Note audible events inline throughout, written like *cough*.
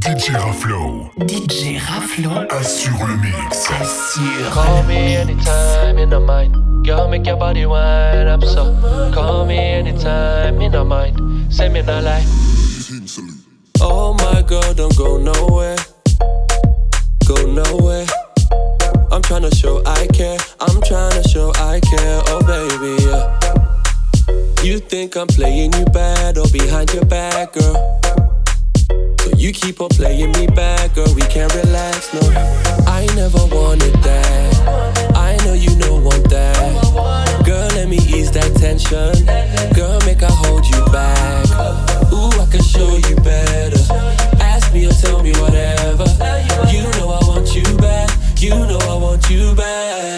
DJ Raflo. DJ Raflo. Assure le mix. Assure. Call me anytime in the mind. Girl, make your body wind up so. Call me anytime in the mind. Say me not lie. Oh my girl, don't go nowhere. Go nowhere. I'm tryna show I care. I'm tryna show I care. Oh baby, yeah. You think I'm playing you bad or behind your back, girl? So you keep on playing me back, girl. We can't relax, no. I never wanted that. I know you don't want that. Girl, let me ease that tension. Girl, make I hold you back. Ooh, I can show you better. Ask me or tell me whatever. You know I want you back. You know I want you back.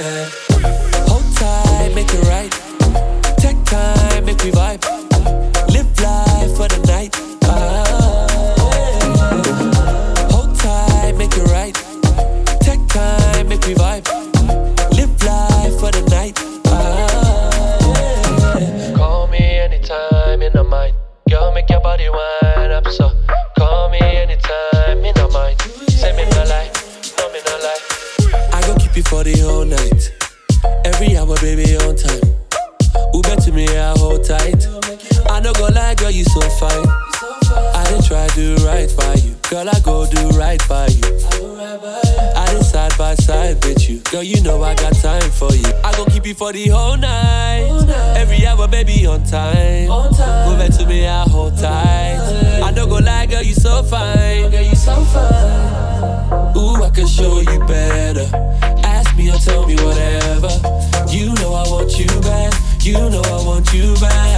Right by you. Girl, I go do right by you. I did side by side with you. Girl, you know I got time for you. I go keep you for the whole night. Every hour, baby, on time. Uber to me, I hold tight. I don't go lie, girl, you so fine. Girl, you so fine. Ooh, I can show you better. Ask me or tell me whatever. You know I want you back. You know I want you back.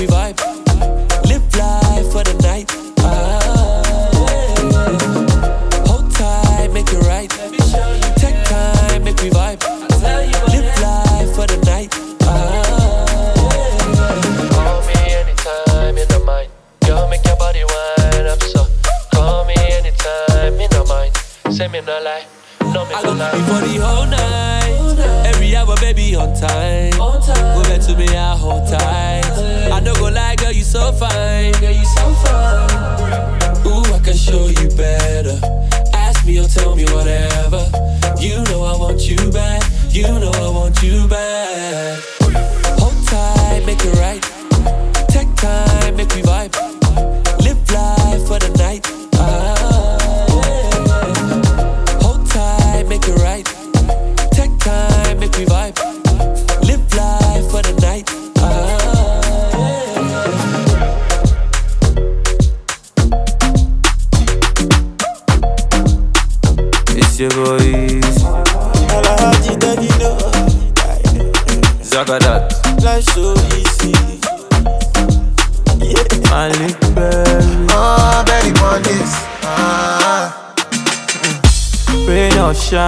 Make vibe.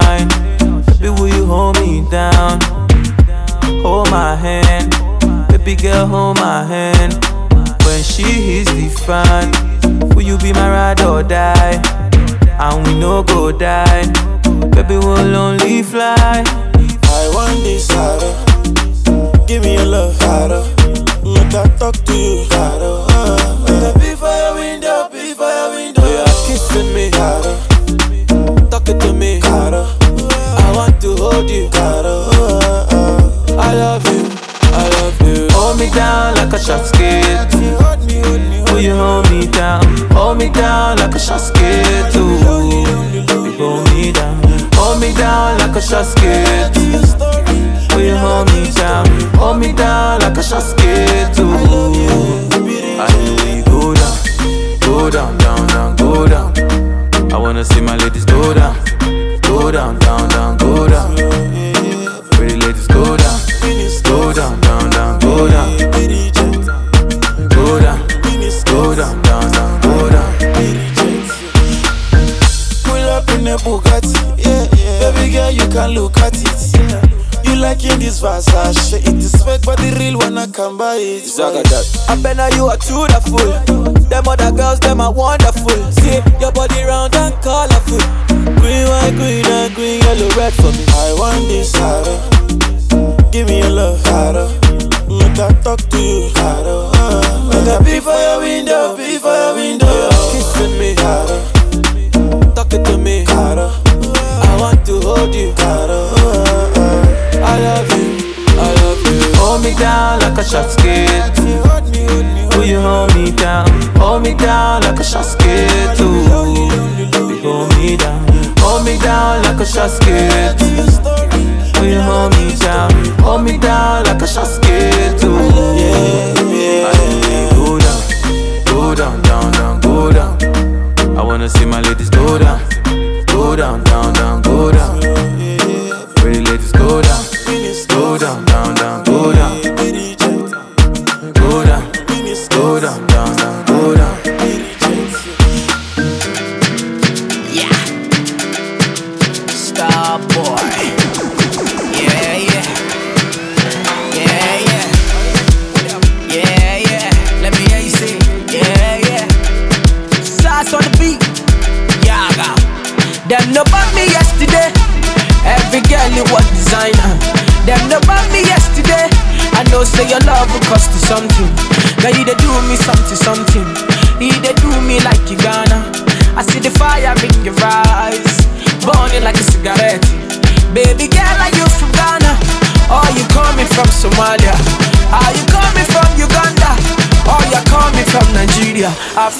Shine, baby, will you hold me down? Hold my hand, baby girl, hold my hand. When she is the fan, will you be my ride or die? And we no go die, baby, we'll only fly. I want this harder Give me your love harder Make I talk to you harder hold you harder uh, uh. I love you, I love you Hold me down like a shot skate. Will you hold me down? Hold me down like a shot skate too. Baby, hold me down. Hold me down like a shot skate. Will you hold me down? Hold me down like a shot skate too. I know you go down, go down, down, down, go down. I wanna see my ladies go down, down, down, down, go down. Pretty ladies go down, go down, down, down, go down, go down, go down, down, down, go down. Pull up in a Bugatti, yeah, yeah. Baby girl, you can look at it. You liking this Versace? It is fake, but the real one I can buy it. I bet now you are too the fool. Them other girls, them are wonderful. See your body round and colorful. Green, white, green, and green, yellow, red for me. I want this harder. Give me your love, Caro. Make I talk to you, Caro. Uh, make I be for your window, be for your window. Kissing me, Caro. Talking to me, Caro. I want to hold you, Caro. Uh, I love you, I love you. Hold me down like a shot skate. Hold me, hold me, Will you hold me down? Hold me down like a shot skate. Me down like a shot. Your. Will you hold me down? Hold me down like a shot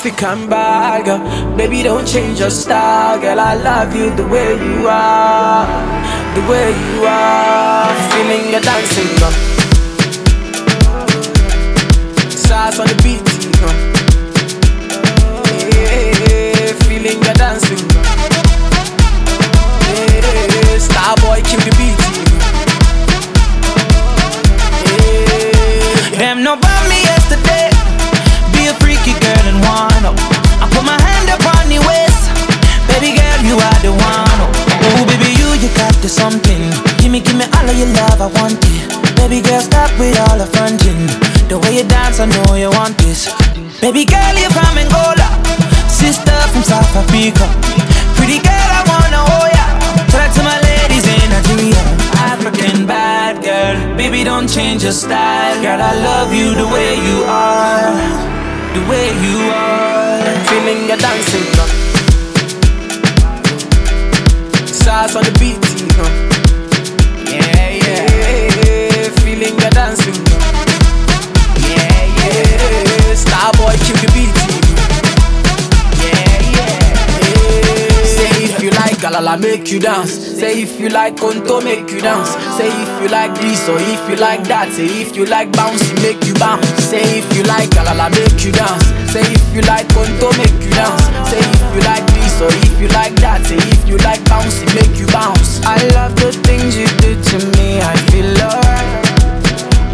African bag, baby, don't change your style, girl. I love you the way you are, the way you are. Feeling your dancing, girl. Sauce on the beat, with all the fronting. The way you dance, I know you want this. Baby girl, you're from Angola. Sister from South Africa. Pretty girl, I wanna hold ya. That to my ladies in Nigeria. African bad girl, baby, don't change your style. Girl, I love you the way you are. The way you are. Feeling your dancing, girl. Sauce on the beat, girl. Galala, make you dance. Say if you like Konto, make you dance. Say if you like this or if you like that. Say if you like bouncy, make you bounce. Say if you like Galala, make you dance. Say if you like Konto, make you dance. Say if you like this or if you like that. Say if you like bouncy, make you bounce. I love the things you do to me. I feel alright.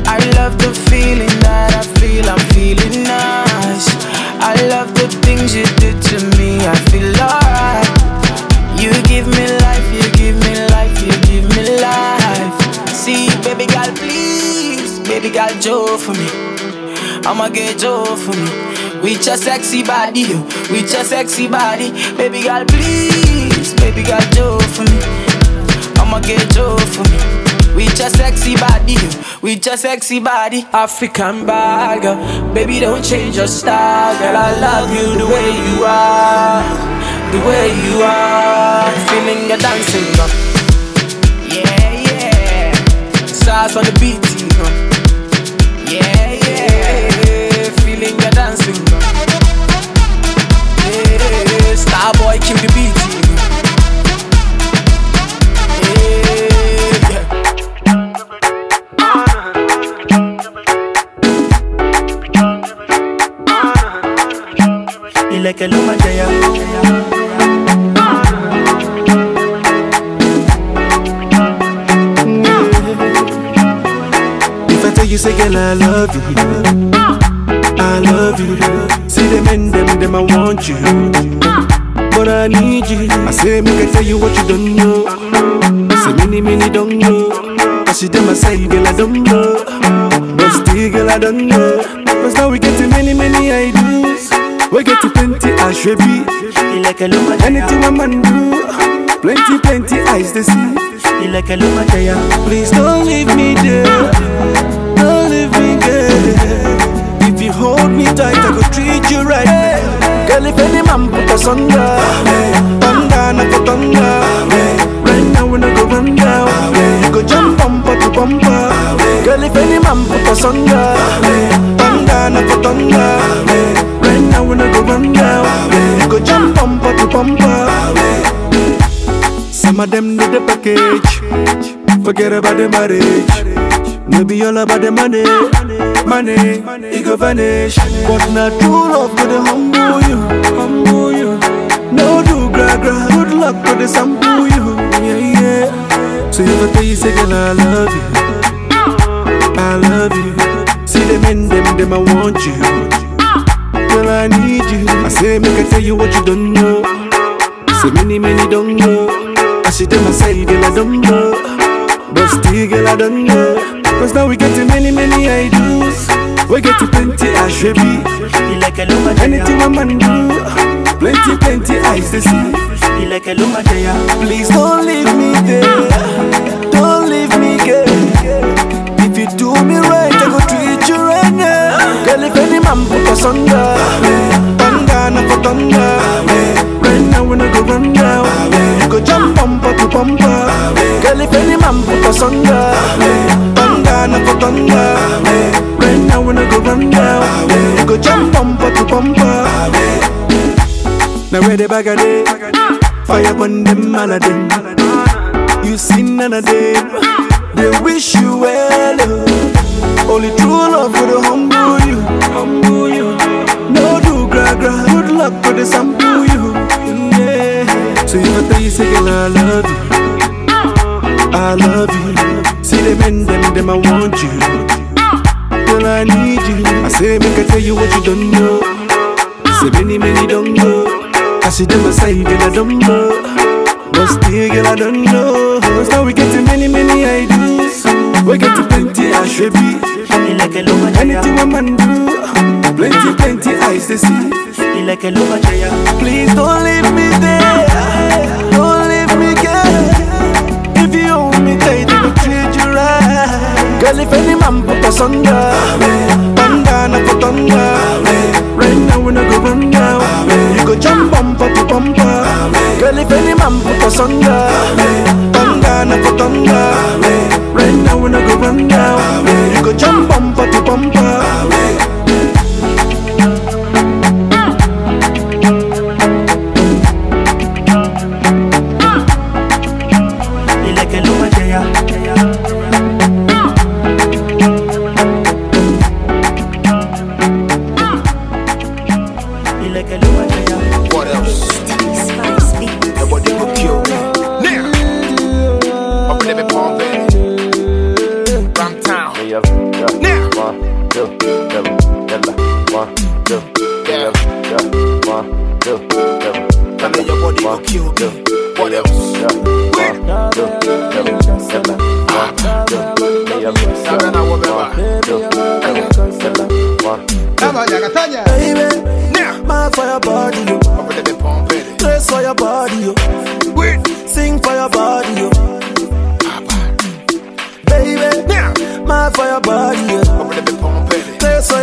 I love the feeling that I feel, I'm feeling nice. I love the things you do to me, I feel alright. Give me life, you give me life, you give me life. See, baby girl, please, baby girl, Joe for me. I'ma get Joe for me. With your sexy body, yo, with your sexy body. Baby girl, please, baby girl, Joe for me. I'ma get Joe for me. With your sexy body, with your sexy body, African bag, baby don't change your style, girl. I love you the way you are, the way you are. Feeling your dancing, girl. yeah, yeah. Sauce on the beat, girl. yeah, yeah. Feeling your dancing, girl. yeah. Starboy, kill the beat, like a luma say, girl, I love you, I love you. See them and them, them, I want you, but I need you. I say, make I tell you what you don't know. Say, many, many don't know. Cause you them, I say, girl, I don't know. But still, girl, I don't know. Cause now we get to many, many ideas. We get to plenty, I should be. Like Anything a man do. Plenty, plenty eyes to see. Feel like Please don't leave me there. tight, I could treat you right. Girl, if any man put us under, thunder, knock a thunder. Right now, we not go run down. You go jump bumper to bumper. Uh. Girl, if any man put us under, thunder, knock a thunder. Right now, we not go run down. You go jump bumper to bumper. Uh. Some of them need the package. Forget about the marriage. Maybe all about the money. Ah. Money, money it go vanish. But not true love go the humble ah. you. Humble you. No do gra gra. Good luck go the sample ah. you. Yeah, yeah. So if I tell you, say, girl, I love you. I love you. See them in them, them, I want you. Girl, I need you. I say, make I tell you what you don't know. Say, many, many don't know. I see them, I say, girl, I don't know. But still, girl, I don't know. Cause now we get to many, many ideas. We get to plenty, should be. like a Anything a man do, plenty, plenty eyes to see. like a luma jaya. Please don't leave me there. Don't leave me, girl. If you do me right, I go treat you right now. Girl, if any man put us under, thunder, not for thunder. Right now we no go run down. You bumper to bumper. Girl, if any man put us under, banga na for thunder. Right now we no go run down. You go jump bumper to bumper. Now where the bag a day, fire burn them all of them. You see none of them, they wish you well. oh. Only true love will humble you, humble you. No do gra gra, good luck for the sample you. So I tell you, say girl, I love you, I love you. See them and them, them I want you. Girl, I need you. I say make I tell you what you don't know. Say many, many don't know. I see them aside, girl, I don't know. But still, girl, I don't know. Now we get to many, many ideas. We get to plenty, I should be. like a jaya. Anything a man do, plenty, plenty eyes to see. like a luma jaya. Please don't leave me there. Girl, if any man put us under, not for thunder. Right now we no go run down. You go jump bumper to bumper. Girl, if any man put us under, not for thunder. Right now we no go run down. You go jump bumper to bumper.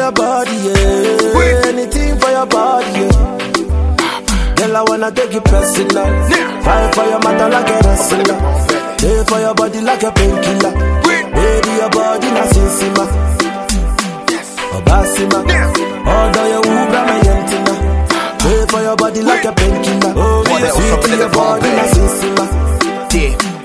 Your body, yeah. Anything for your body, yeah. Girl, I wanna take you personal. Fight for your matter like a wrestler. Stay for your body like a painkiller. Baby, your body na sinsima. Obasima. Although you ubra my yentina. Stay for your body like a painkiller. Oh, yeah, sweet in your body bomb, yeah, yeah.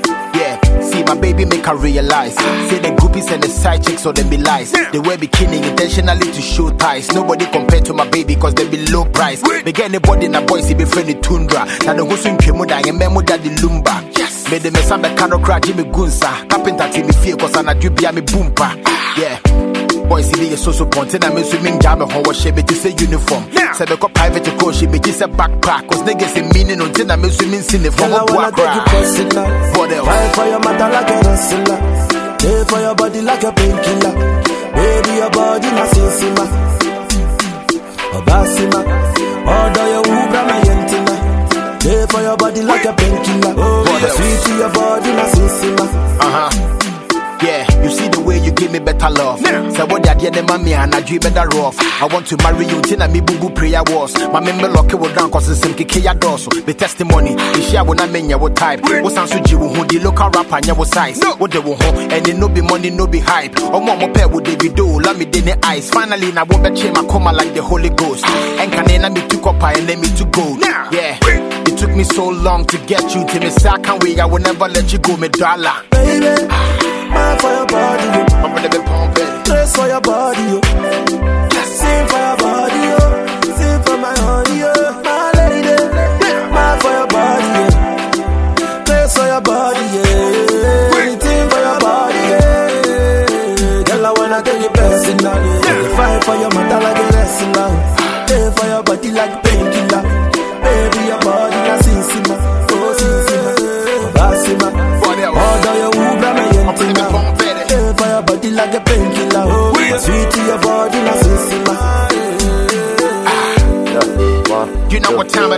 See my baby make her realize. Say the groupies and the side chicks so they be lies. They wear bikini intentionally to show ties. Nobody compared to my baby cause they be low price. They get anybody in a boy see be friendly tundra. Now the who's in Kemuda and memo daddy lumba. Yes. Made the mess the cano crack Jimmy Gunsa. Carpenter team me fear cause I do be a me boompa. Yeah. Boys, see me so so pontin, I'm swimming jam, a whole shape, it is a uniform. Say the private coach, she be just a backpack, cause niggas a meaning until I'm swimming in the form Girl, I of wanna take you Wakra. personal. What else? Fight for your matter like a wrestler. Stay for your body like a painkiller. Baby, your body na sinsima. Obasima. Although you ubra my yentina. Stay for your body like a painkiller. Oh, What yeah, else? sweet to your body na sinsima. Uh huh. Yeah, you see the way you give me better love. Say what that yeah, mommy and I dream better rough. I want to marry you till I me boo boo prayer was. My member lock it down cause it's kiki ya doso. The testimony, the share when I mean ya what type. What sounds you who the local rapper and your size. What they will home and it no be money, no be hype. Oh mama pair with David do, let me din the ice. Finally, now won't be my coma like the Holy Ghost. And can I me took up and let me to gold. Yeah. It took me so long to get you to me, say I can't wait. I will never let you go, me dollar. Baby, mine for your body, yo. I'm gonna be pumping. Place for your body, yo.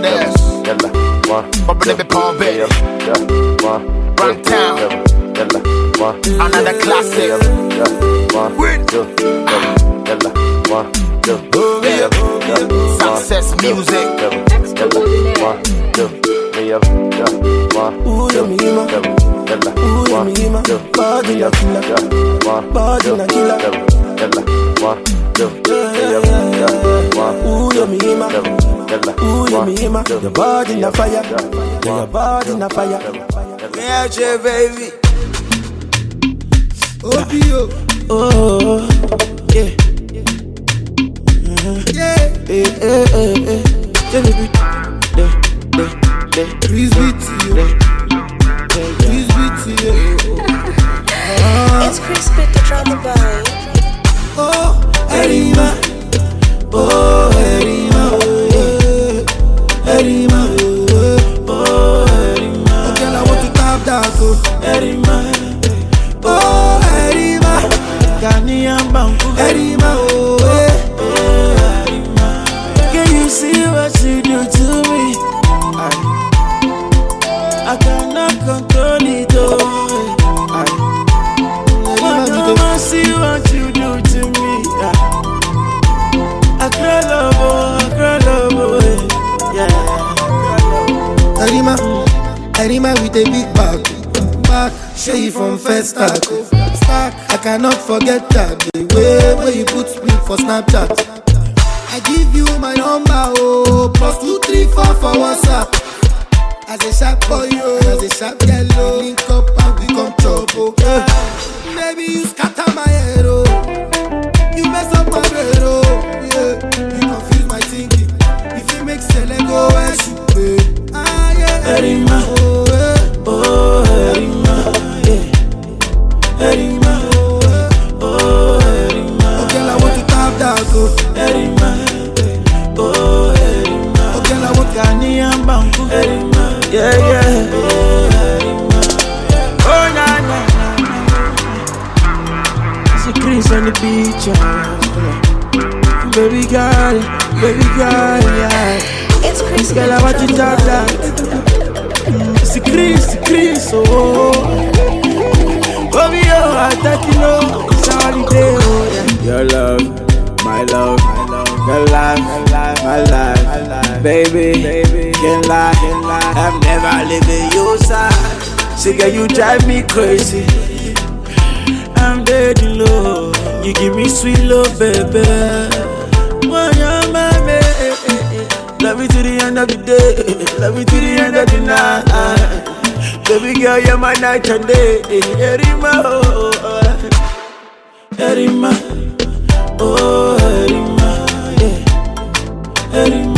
Know what time it is. I'm gonna be pumping. Run town. Another classic. Success music. Ooh, you me ma. Ooh, you me ma. Body na killer. Body na killer. Ooh, you me ma. Ooh, you me ma. Your body na fire. Yeah, your body na fire. Yeah, J, baby. Obio. Oh, yeah. Yeah. Eh, eh, eh, eh. Yeah, baby. Yeah, yeah, yeah. Please be to you. Please be to you. It's Krizbeatz the drama boy. Oh, Erima. Oh, Ghanaian Banku. Erima. Oh, that. The way where you put me for Snapchat. Crazy. I'm dead love. You give me sweet love, baby. When you're my baby, love me to the end of the day, love me to the end of the night. Baby girl, you're my night and day. Erima, oh, oh, Erima, oh, Erima, oh, yeah. Erima,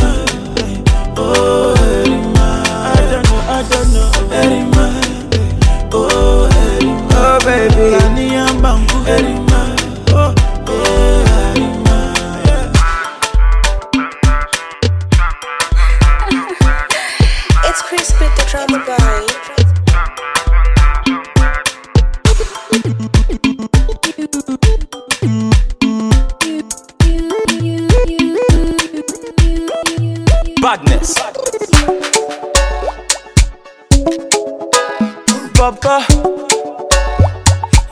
Papa.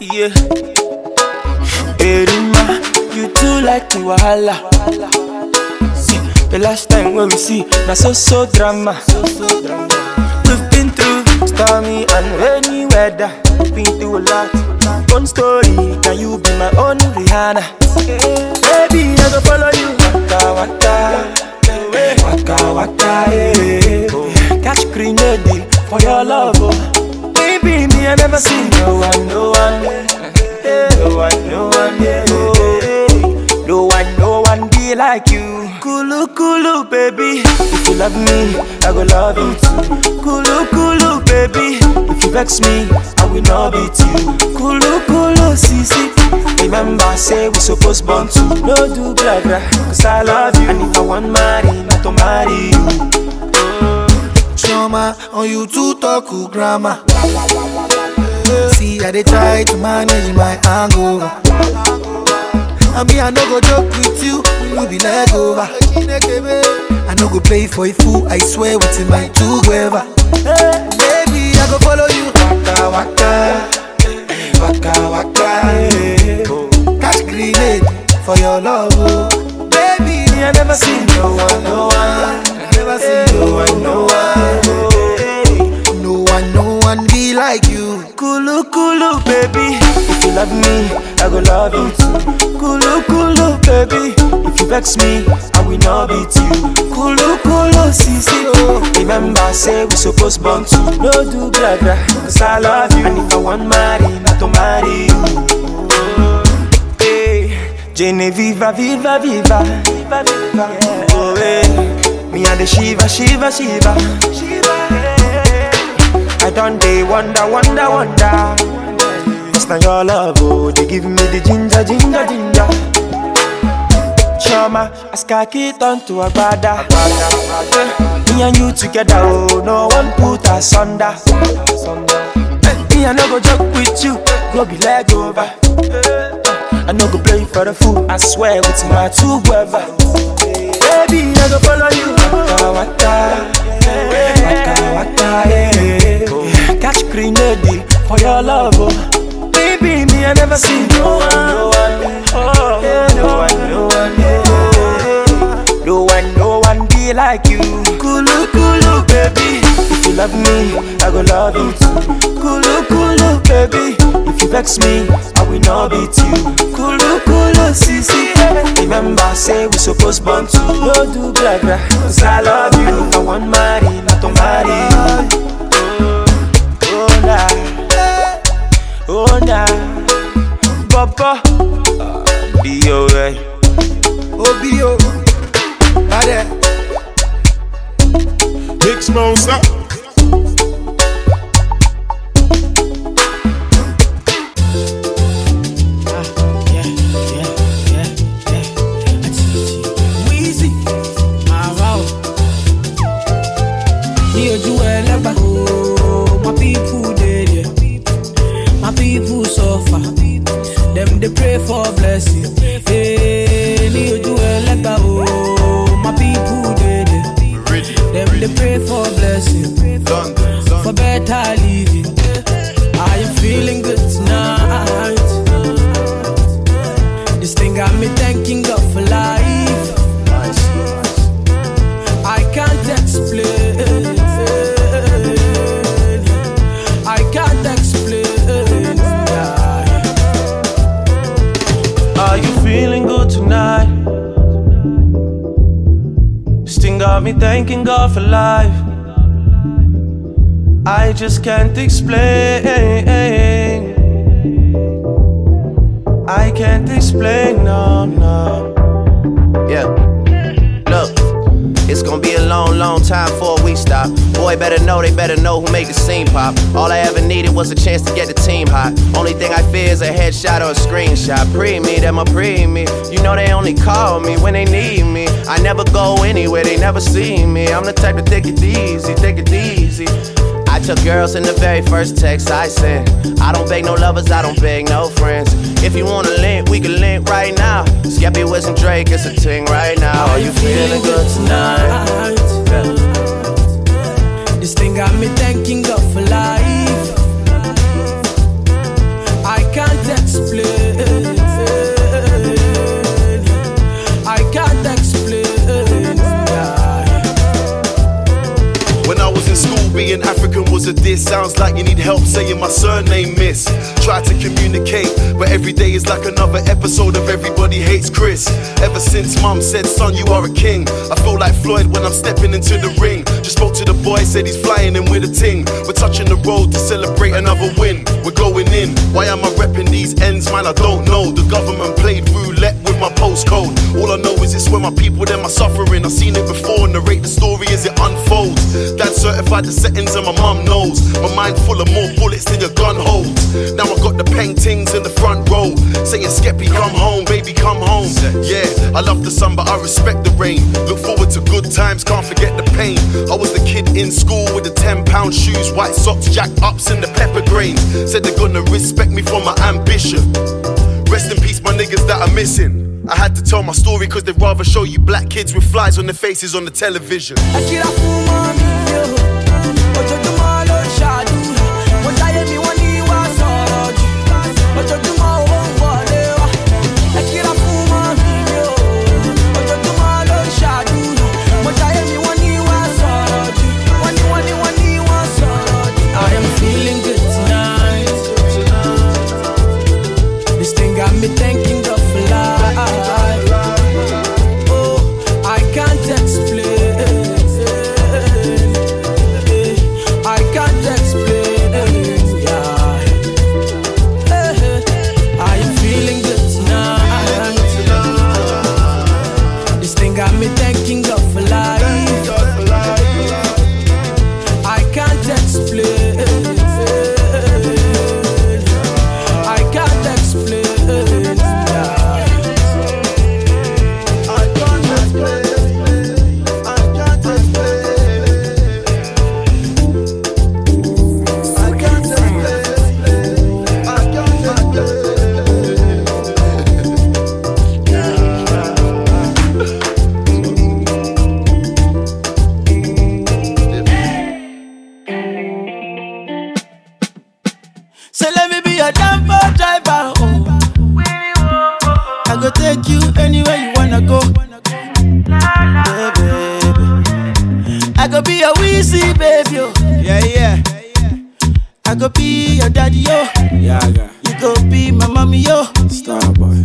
Yeah. Erima, you too like the wahala. See, the last time when we see, na so so drama. We've been through stormy and rainy weather. Been through a lot. One story, can you be my own Rihanna? Baby, I go follow you. Waka waka, waka waka, eh. Catch grenade for your love, oh. Baby, me I never seen no one, no one, eh. no one, no one. No one, be like you. Kulu kulu, baby. If you love me, I go love you. Kulu kulu, baby. If you vex me, I will not beat you. Remember, say we supposed born to no do blah blah. Cause I love you, and if I want marry, not to marry you. Choma, on you to talk with grammar. See, I they try to manage my hangover. I mean, I no go joke with you, you be leg over. I no go play for a fool, I swear within my two gueva. Baby, I go follow you. Waka waka, eh, waka waka. Eh. Eh. Catch for your love, oh. Baby, I never seen no one, no one. Never seen No one, no one. No one, no one be like you. Kulu kulu, baby. If you love me, I go love you too. Kulu kulu, baby. If you vex me, I will not beat you. Kulu kulu, sisi. Oh. Remember, say we supposed born to no do blah blah. Cause I love you, and if I want marry, not to marry you. Jenny, viva, viva, viva, viva, viva. Oh, hey. Me and the Shiva, Shiva, Shiva. Shiva. I done day wonder, wonder, wonder. It's not your love, oh, they give me the ginger, ginger, ginger. Chama, I sky it on to a brother. Eh, me and you together, oh, no one put us under. Eh, me, I no go joke with you, go be leg over. Eh, I no go play for the fool, I swear with my two brother. Baby, I go follow you. Waka waka, waka waka, yeah. Catch grenade for your love, oh. Baby, me I never see no one, no one, oh, yeah, no one, no one, yeah. No one, no one be like you. Kulu kulu, baby. If you love me, I go love you too. Kulu kulu, baby. If vex me, I will not beat you. Kulu kulu, sisi. Remember, say we supposed born to no do blah blah. Cause I love you. I want marry, not to marry you. Oh nah, oh nah, Papa, uh, be alright. Obio, Bade. Big Smosa. Better. I am feeling good tonight. This thing got me thanking God for life. I can't explain. I can't explain. Are you feeling good tonight? This thing got me thanking God for life. I just can't explain. I can't explain, no, no. Yeah. Look, it's gonna be a long, long time before we stop. Boy, better know, they better know who made the scene pop. All I ever needed was a chance to get the team hot. Only thing I fear is a headshot or a screenshot. Pre me, them a pre me. You know they only call me when they need me. I never go anywhere, they never see me. I'm the type to take it easy, take it easy. I took girls in the very first text I sent. I don't beg no lovers, I don't beg no friends. If you wanna link, we can link right now. Skepta, Wiz, and Drake, it's a ting right now. Are you feeling good tonight? This thing got me thanking God for life. I can't explain. I can't explain. When I was in school, being African was a diss. Sounds like you need help saying my surname, miss. Try to communicate, but every day is like another episode of Everybody Hates Chris. Ever since mum said, son, you are a king. I feel like Floyd when I'm stepping into the ring. Just spoke to the boy, said he's flying in with a ting. We're touching the road to celebrate another win. We're going in. Why am I repping these ends, man? I don't know. The government played roulette with my postcode. All I know is it's where my people, them are suffering. I've seen it before, narrate the story as it unfolds. Dad certified the settings and my mum knows. My mind full of more bullets than your gun holds. Now I got the paintings in the front row. Saying, Skepta, come home, baby, come home. Yeah, I love the sun, but I respect the rain. Look forward to good times, can't forget the pain. I was the kid in school with the 10 pound shoes, white socks, jack ups, and the pepper grain. Said they're gonna respect me for my ambition. Rest in peace, my niggas that are missing. I had to tell my story cause they'd rather show you black kids with flies on their faces on the television. I go be your Weezy baby. Oh. Yeah, yeah. I go be your daddy, yo. Yeah, yeah. You go be my mommy, yo. Starboy.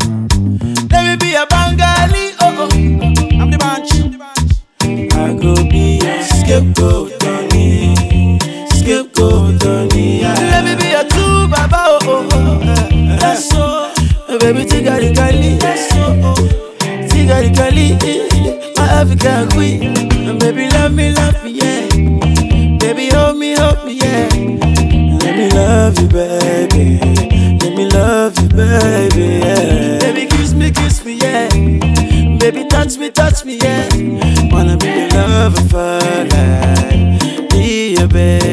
Let me be your Bengali, oh, oh. I'm the bunch. I go be your scapegoat, Tony. Scapegoat, Tony. Let me be your true baba, oh, oh, oh. That's so. Oh, baby, tigari kali. That's so. Oh, oh. Tigari kali. Eh, eh, eh. My African queen. Love you, baby. Let me love you, baby, yeah. Baby, kiss me, kiss me, yeah. Baby, touch me, touch me, yeah. Wanna be your lover for life. Be your baby,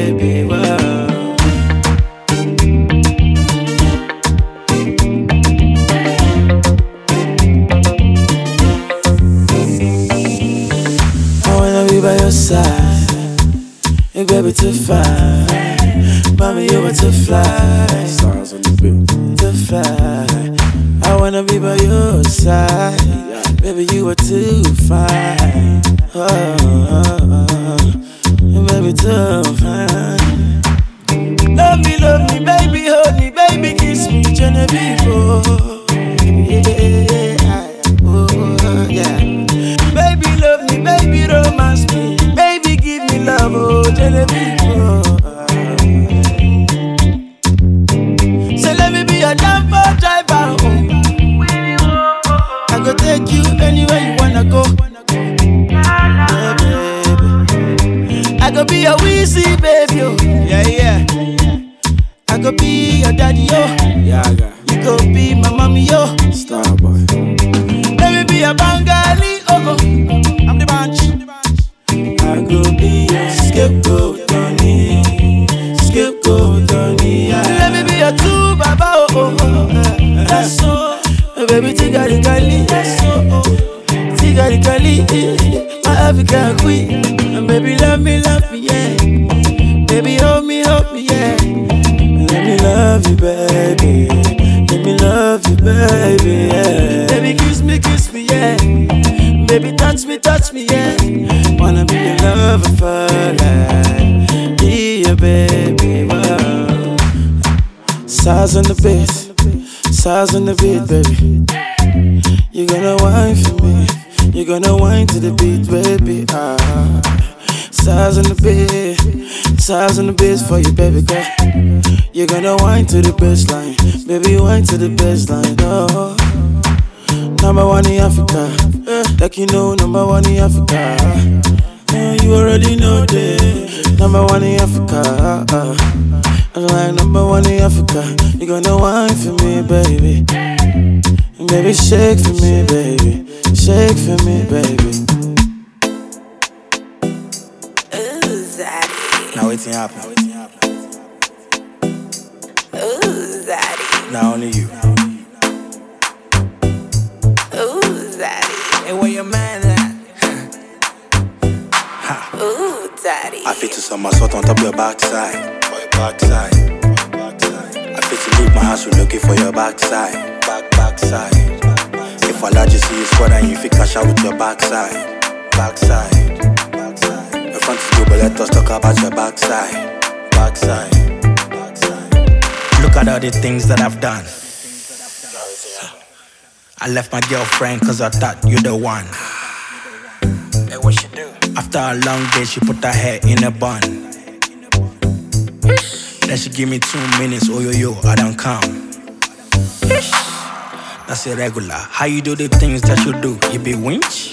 be your Weezy baby. Oh. Yeah, yeah. I go be your daddy, yo. Yeah, yeah. Ooh, Daddy. I fit to some assault on top of your backside. For your backside. I fit to leave my house with looking for your backside. Back, backside. If I let you see you squad and you fit cash out with your backside. Backside. Your front is good, but let us talk about your backside. Backside. Look at all the things that I've done. I left my girlfriend cause I thought you're the one. After a long day, she put her hair in a bun. Then she give me two minutes, oh yo yo, I don't come. That's irregular. How you do the things that you do? You be winch?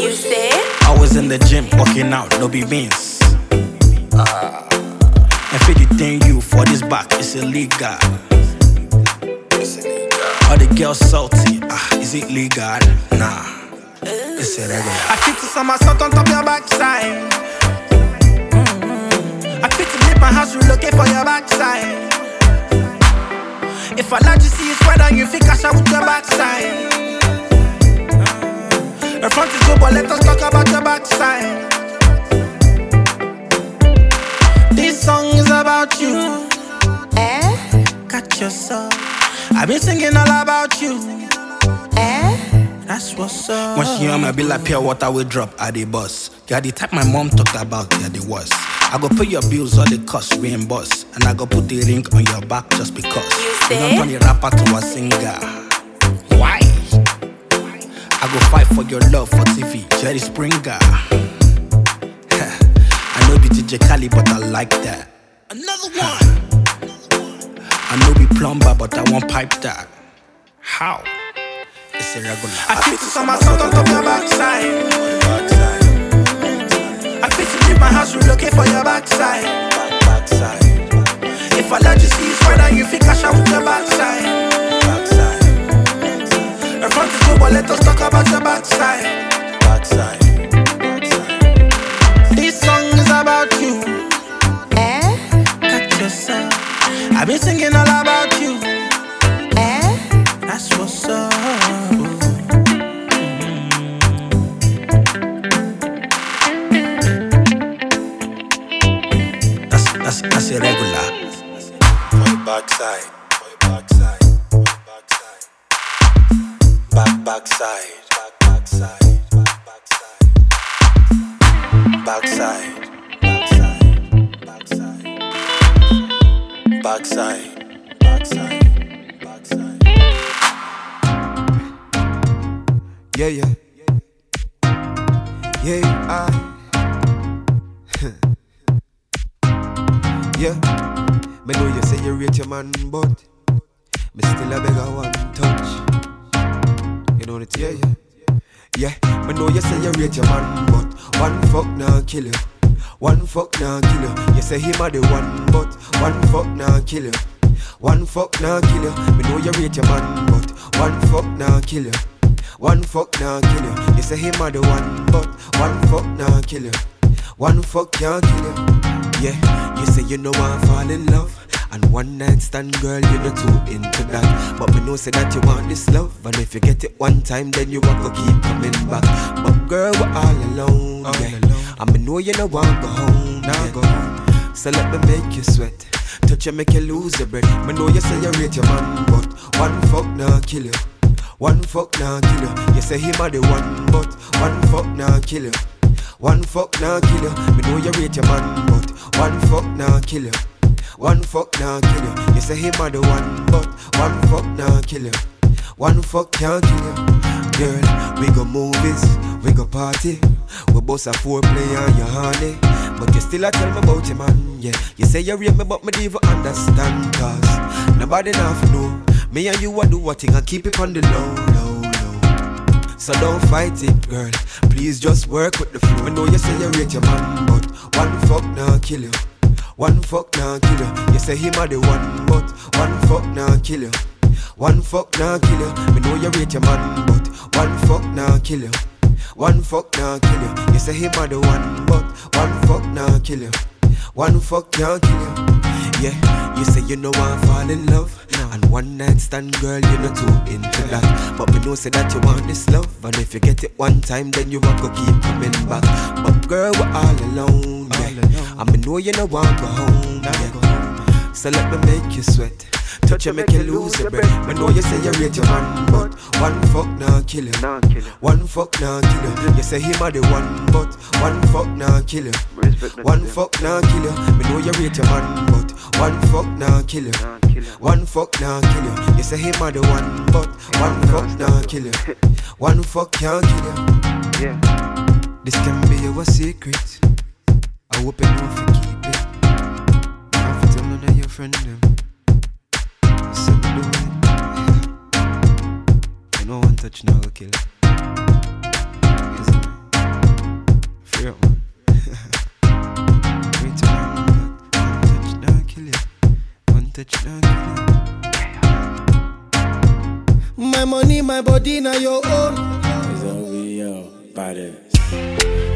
You say? I was in the gym working out, no be beans. Uh, and for the thing you for this back, it's illegal. All the girls salty, ah, is it legal? Nah, I fit to some assault on top your backside. Mm-hmm. I fit to leave my house, relocate for your backside. If I let you see it's spread on you, fit cash out with your backside. Her front is good, but let us talk about your backside. This song is about you. Eh? Got yourself. I've been singing all about you. Eh? That's what's up. When she hear me, be like pure water we drop at the bus. You're the type my mom talked about, you're the worst. I go pay your bills, all the costs reimburse. And I go put the ring on your back just because. You You don't turn the rapper to a singer. Why? I go fight for your love for TV, Jerry Springer. *laughs* I know be DJ Khaled, but I like that. Another one. I know be plumber, but I won't pipe that. How? It's irregular. I fit to some assault on top your backside. I fit to leave my house, relocate for your backside. If I let you see it's right, you fit cash out with your backside. Her front is good, but let us talk about your backside. This song is about you. Eh? Got yourself. I've been singing all about you. Eh? That's what's up. That's that's irregular. For your backside, for your backside, for your backside. Back backside, back backside, back backside. Backside, backside, backside. Backside, backside, backside. Yeah, yeah. Yeah, I. yeah. Me know you say you rate your man, but me still a beg a one touch. You know it, yeah, yeah. Yeah, me know you say you rate your man, but one fuck now kill you. One fuck now kill you. You say him a the one, but one fuck now kill you. One fuck now kill you. Me know you rate your man, but one fuck now kill you. One fuck now kill you. You say him a the one, but one fuck now kill you. One fuck can't kill you. Yeah, you say you know I fall in love. And one night stand, girl, you're not too into that. But me know say that you want this love. And if you get it one time, then you want to keep coming back. But girl, we're all alone. yeah. And me know you don't want go home. Now go home. So let me make you sweat. Touch you make you lose your breath. Me know you say you rate your man, but one fuck nah kill you. One fuck nah kill you. You say him a the one, but one fuck nah kill you. One fuck nah kill you. Me know you rate your man, but one fuck nah kill you. One fuck nah kill you. You say him a the one, but one fuck nah kill you. One fuck can't kill you. Girl, we go movies, we go party. We both a foreplay and you honey. But you still a tell me about your man, yeah. You say you rate me, but me don't even understand. Cause nobody enough know. Me and you a do what thing and keep it on the low. So don't fight it, girl. Please just work with the flow. I know you say you rate your man, but one fuck nah kill you. One fuck nah kill you. You say him a the one, but one fuck nah kill you. One fuck nah kill you. Me know you rate your man, but one fuck nah kill you. One fuck nah kill you. You say him a the one, but one fuck nah kill you. One fuck can't kill you. Yeah, you say you know I fall in love. And one night stand, girl, you're not too into that. But me know say that you want this love. And if you get it one time, then you won't go keep coming back. But girl, we're all alone. Yeah. And me know you know want go home. Yeah. So let me make you sweat. Touch you make you lose your breath. Me know you say you rate your man, but one fuck nah kill you. One fuck nah kill you. You say him a the one, but one fuck nah kill you. One fuck nah kill you. Me know you rate your man, but one fuck nah kill you. One fuck nah kill you. You say him a the one, but one fuck nah kill you. One fuck can't kill you. Yeah. This can be your secret. I hope you know if you keep friend them. Know *laughs* one touch now will kill. My money, my body, now your own. It's over, yo, body.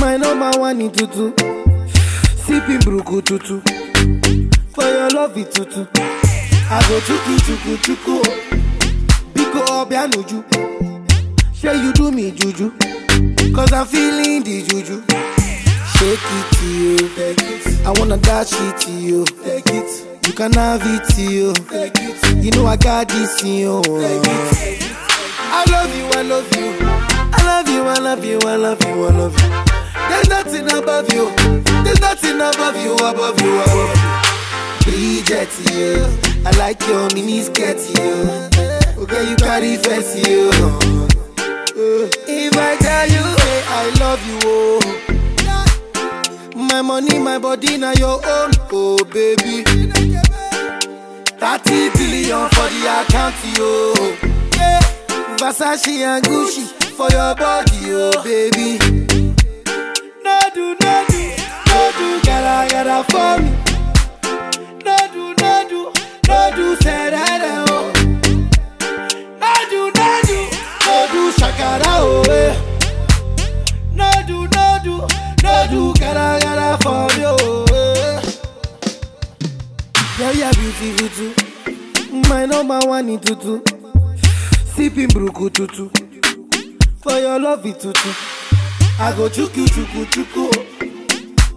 My number one in tutu. Sipping bruku tutu. For your love it tutu. I go chuku chuku chuku. Biko obianuju. Say you do me juju. Cause I'm feeling the juju. Shake it to you. I wanna dash it to you. You can have it to you. Know I got this you. I love you, I love you. I love you, I love you, I love you, I love you. There's nothing above you. There's nothing above you, above you, above you. I like your mini skirt, you. Okay, you carry fancy, you. If I tell you, hey, I love you, oh. My money, my body, now your own, oh baby. 30 billion for the account, yo. Versace and Gucci for your body, oh baby. No do, no do, no do, gotta, gotta for me. No do, no do, no do, say that, oh. No do, no do, no do, shakara, oh. eh. No do, no do, no do, gotta, gotta for me, oh. Girl, you're beautiful too. My number one in tutu. Sipping bruku tutu. For your love it tutu. I go chuku chuku chuku.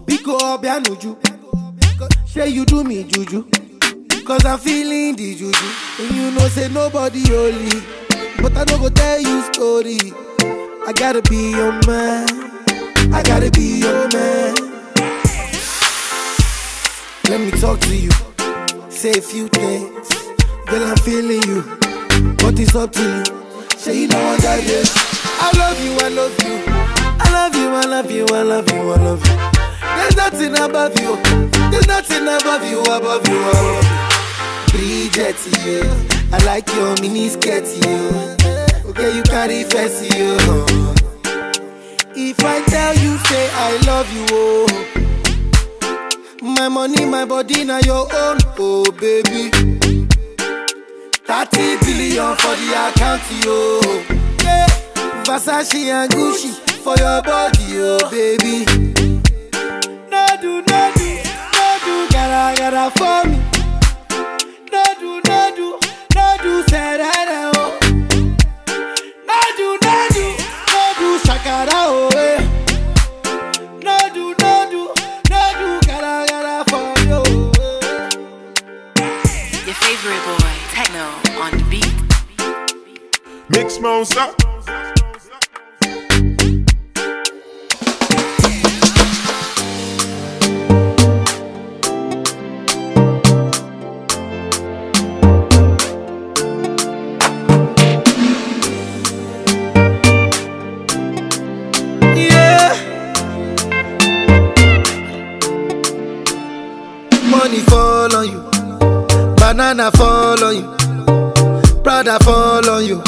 Biko obianuju. Say you do me juju. Cause I'm feeling the juju. And you know say nobody holy. But I don't go tell you story. I gotta be your man. I gotta be your man. Let me talk to you. Say a few things. Girl, I'm feeling you. But it's up to you. Say you know I got this. I love you, I love you. I love you, I love you, I love you, I love you. There's nothing above you. There's nothing above you, above you, above you. Bridget, yeah. I like your mini skirt, yeah. Okay, you carry fancy, yeah. If I tell you, say I love you, oh. My money, my body, now your own, oh baby. 30 billion for the account, yo. Yeah. Versace and Gucci for your body, oh baby. No do, no do, no do, gotta, gotta for me. No do, no do, no do, serere, oh. Mix Monster. Yeah. Money fall on you, banana fall on you, Prada fall on you.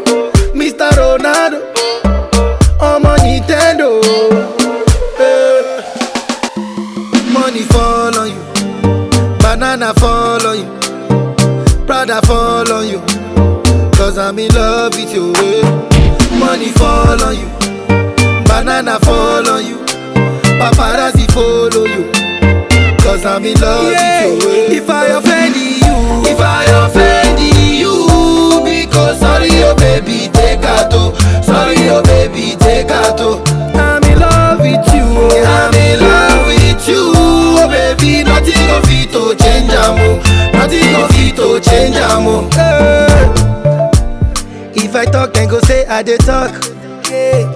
I'm in love with you. eh. Money fall on you, banana fall on you, paparazzi follow you. Cause I'm in love with you. eh. If I offend you, if I offend you, because sorry, oh baby, take out. Sorry, oh baby, take out. I'm in love with you. oh. I'm in love with you, oh baby. Nothing of it to change, amo. Nothing of it to change, amo. Eh. If I talk, then go say I dey talk. Yeah.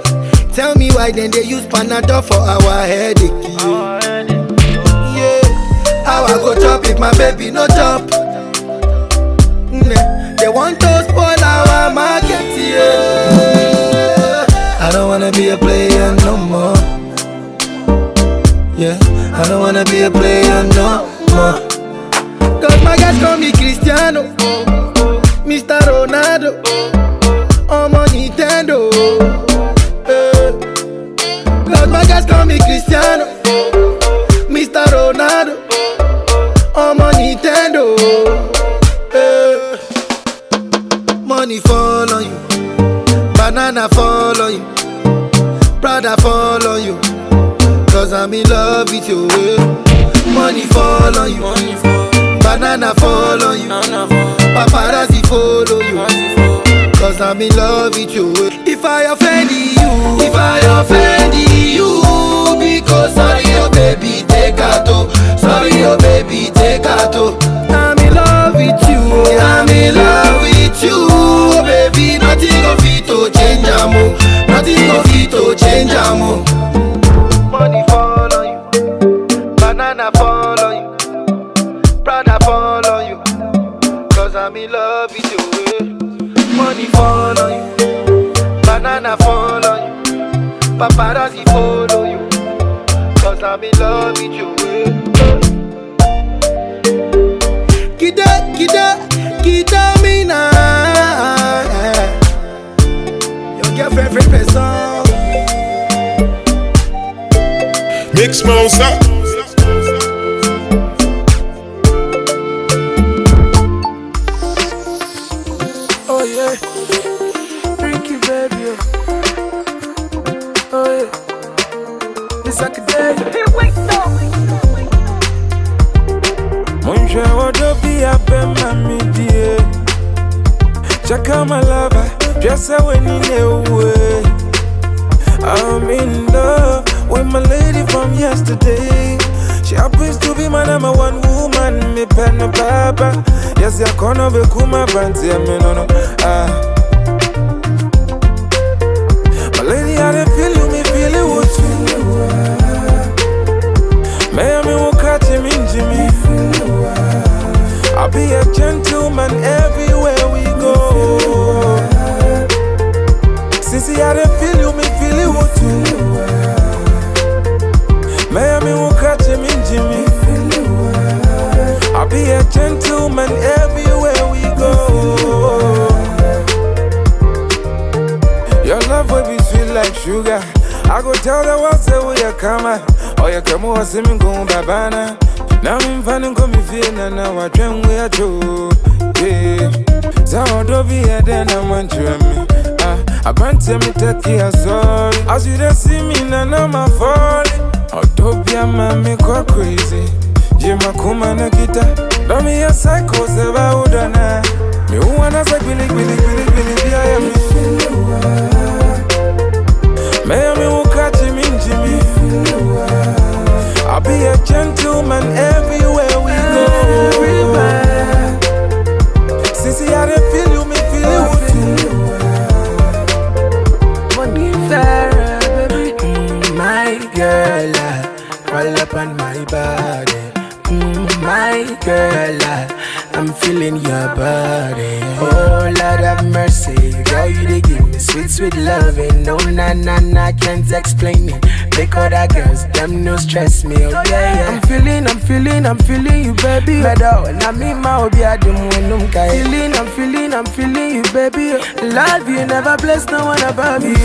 Tell me why then they use Panadol for our headache. Yeah. How I go chop if my baby no chop? Nah. They want to spoil our market. Yeah. I don't wanna be a player no more. Yeah. I don't wanna be a player no more. Cause my guys call me Cristiano, Mr. Ronaldo. Nintendo. Eh. Cause my guys call me Cristiano, Mr. Ronaldo. I'm Nintendo. Eh. Money fall on you, banana fall on you, Prada fall on you. Cause I'm in love with you. eh. Money fall on you, banana fall on you, paparazzi follow you. Cause I'm in love with you. If I offend you, if I offend you, because sorry, oh baby, take out. oh. Sorry, oh baby, take out. oh. I'm in love with you. I'm in love with you, oh baby. Nothing of it to change, amo. Nothing of it to change, amo. Money fall on you, banana fall on you, Prada fall on you. Cause I'm in love with you. Banana fall on you, paparazzi follow you. Cause I'm in love with you. Kida, kida, kida me now. Your girlfriend, friend, person. Mix Monster. Oh yeah, thank you, baby. Yeah. Oh, yeah. It's like a day. Mwenje mami die Chaka I'm in love with my lady from yesterday She happens to be my number one woman, me pen papa, Yes, ya kono be kuma banzi ya minono Ah be a gentleman everywhere we go. Sissy, I dey feel you, me feel you. May I me will catch him in Jimmy. I'll be a gentleman everywhere we go. Your love will be sweet like sugar. I go tell the world say we are coming. Oh, you come over, oh, see me go babana. Now I'm finding come me feel and now I dream we are true. Yeah. So don't be a then I'm on me. Ah, I can't tell me take care sorry. As you don't see me now, I'm a falling. Oh, don't be a man, me go crazy. Jima kuma na kita. Don't be a psycho, say about dana. Me who wanna say billy, billy, billy, billy, be I am May I me will I'll be a gentleman everywhere we go. Sissy, I dey feel you, me feel you with you. Money Farah, baby, mm, my girl, uh, roll up on my body. Mm, my girl, uh, I'm feeling your body. Oh Lord have mercy, girl, you dey give me sweet, sweet loving. No, na, na, na, can't explain it. Make other girls, them no stress me. Oh yeah, yeah. I'm feeling, I'm feeling, I'm feeling you, baby. Better, oh, na me ma oh, obi adum wenum kai. Feeling, I'm feeling, I'm feeling you, baby. Love you, never bless no one above you.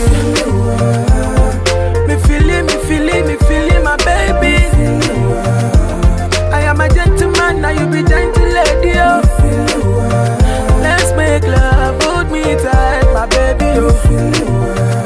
Me feeling, me feeling, me feeling my baby. I am a gentleman, now you be gentle lady. Oh. Let's make love, hold me tight, my baby. Oh.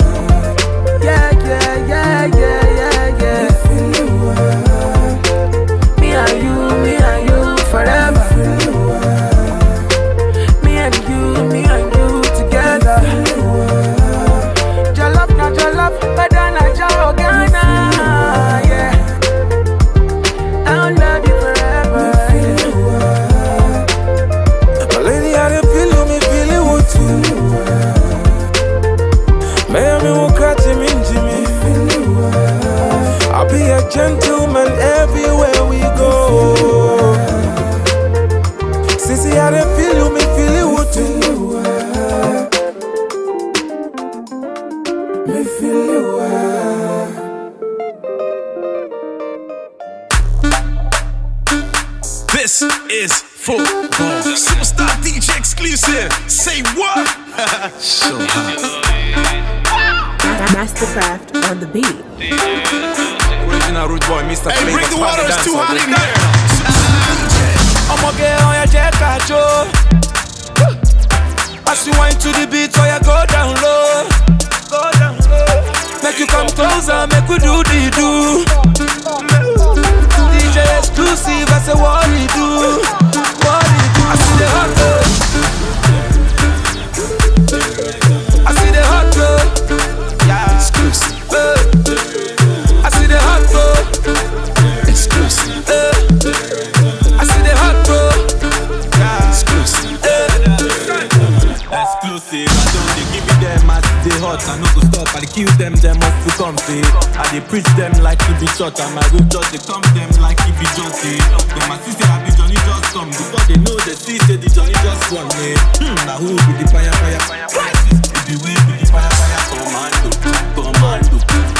Gentleman everywhere we go. Sissy, I dey feel you, me feel it with you. Me feel you. ah. This is football. Superstar DJ exclusive. Say what? so Masterkraft on the beat. Original root boy, Mr. Hey, bring the water, it's too hot in there. I'ma get on your jet cacho. As you wind to the beat, so you go down low. Go down low. Make you come closer, make we do the do. DJ exclusive, I say what he do. What he do. I see the hot girl. As. I no go stop, I kill them, them off to come say. I dey preach them like it be short, and my road just dey come them like it be just say. Them my sister happy Johnny just come before they know they see say the Johnny just won me. Hmm, now who be the fire, fire, fire, crisis? If the way be the fire, fire, commando, commando.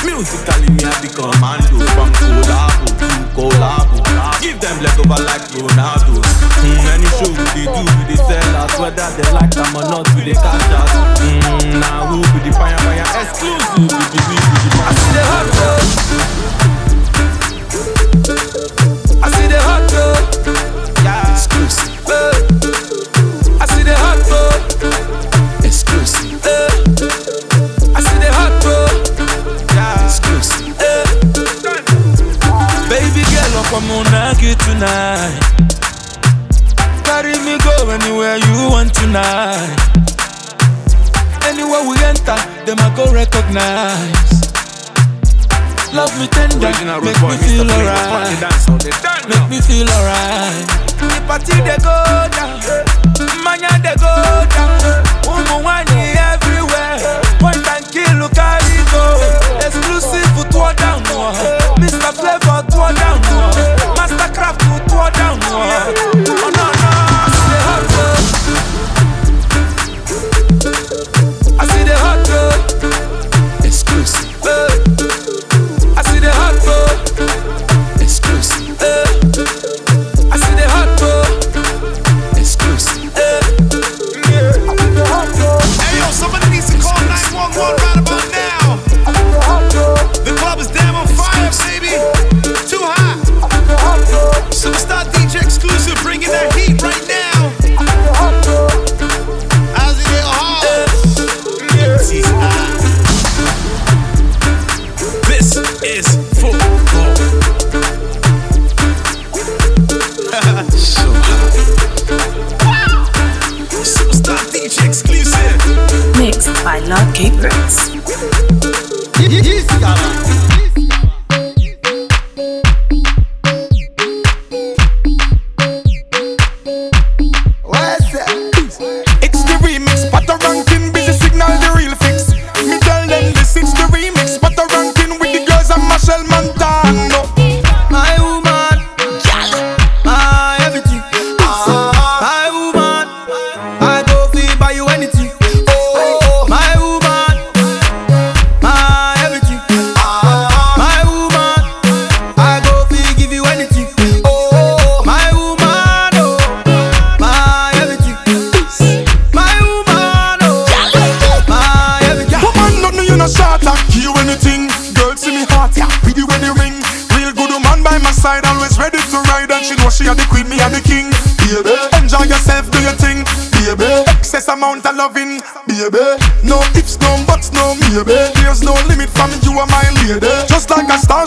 Musically me I be commando from collabo to collabo. Give them leftover like Ronaldo. Hmm, show we dey do, we dey sell out. Whether they like them or not, we dey cash out. Hmm, now who be the fire, fire? Exclusive, be be. I see the hot girl. I see the hot girl. Yeah. Exclusive. I see the hot girl. Exclusive. I see the hot girl. Yeah. Exclusive. Baby girl, I'm tonight. Carry me go anywhere you want tonight. Anywhere we enter, them I go recognize. Love me tender, Original make me feel alright. Make me feel alright. The party they go down, mania they go down. Umuwani everywhere, point and kill carry go. Oh. Exclusive to down oh. Mr Flavour to down more.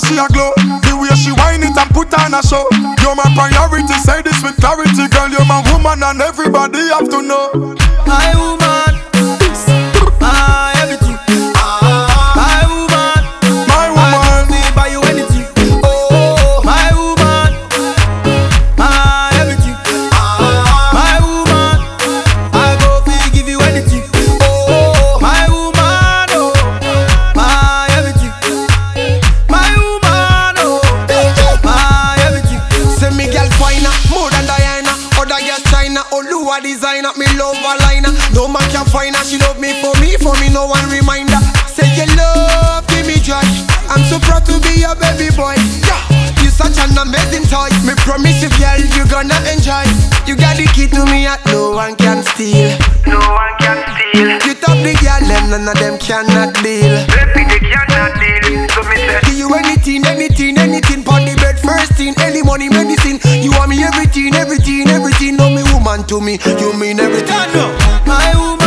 she a glow. The way she whine it and put on a show. You're my priority, say this with clarity, girl. You're my woman and everybody have to know. steal. No one can steal. You top the girl, them none of them cannot deal. Baby, they cannot deal. So me say, give you anything, anything, anything. Pon the bed, first thing, any money, medicine. You want me everything, everything, everything. No me woman to me, you mean everything. No, my woman.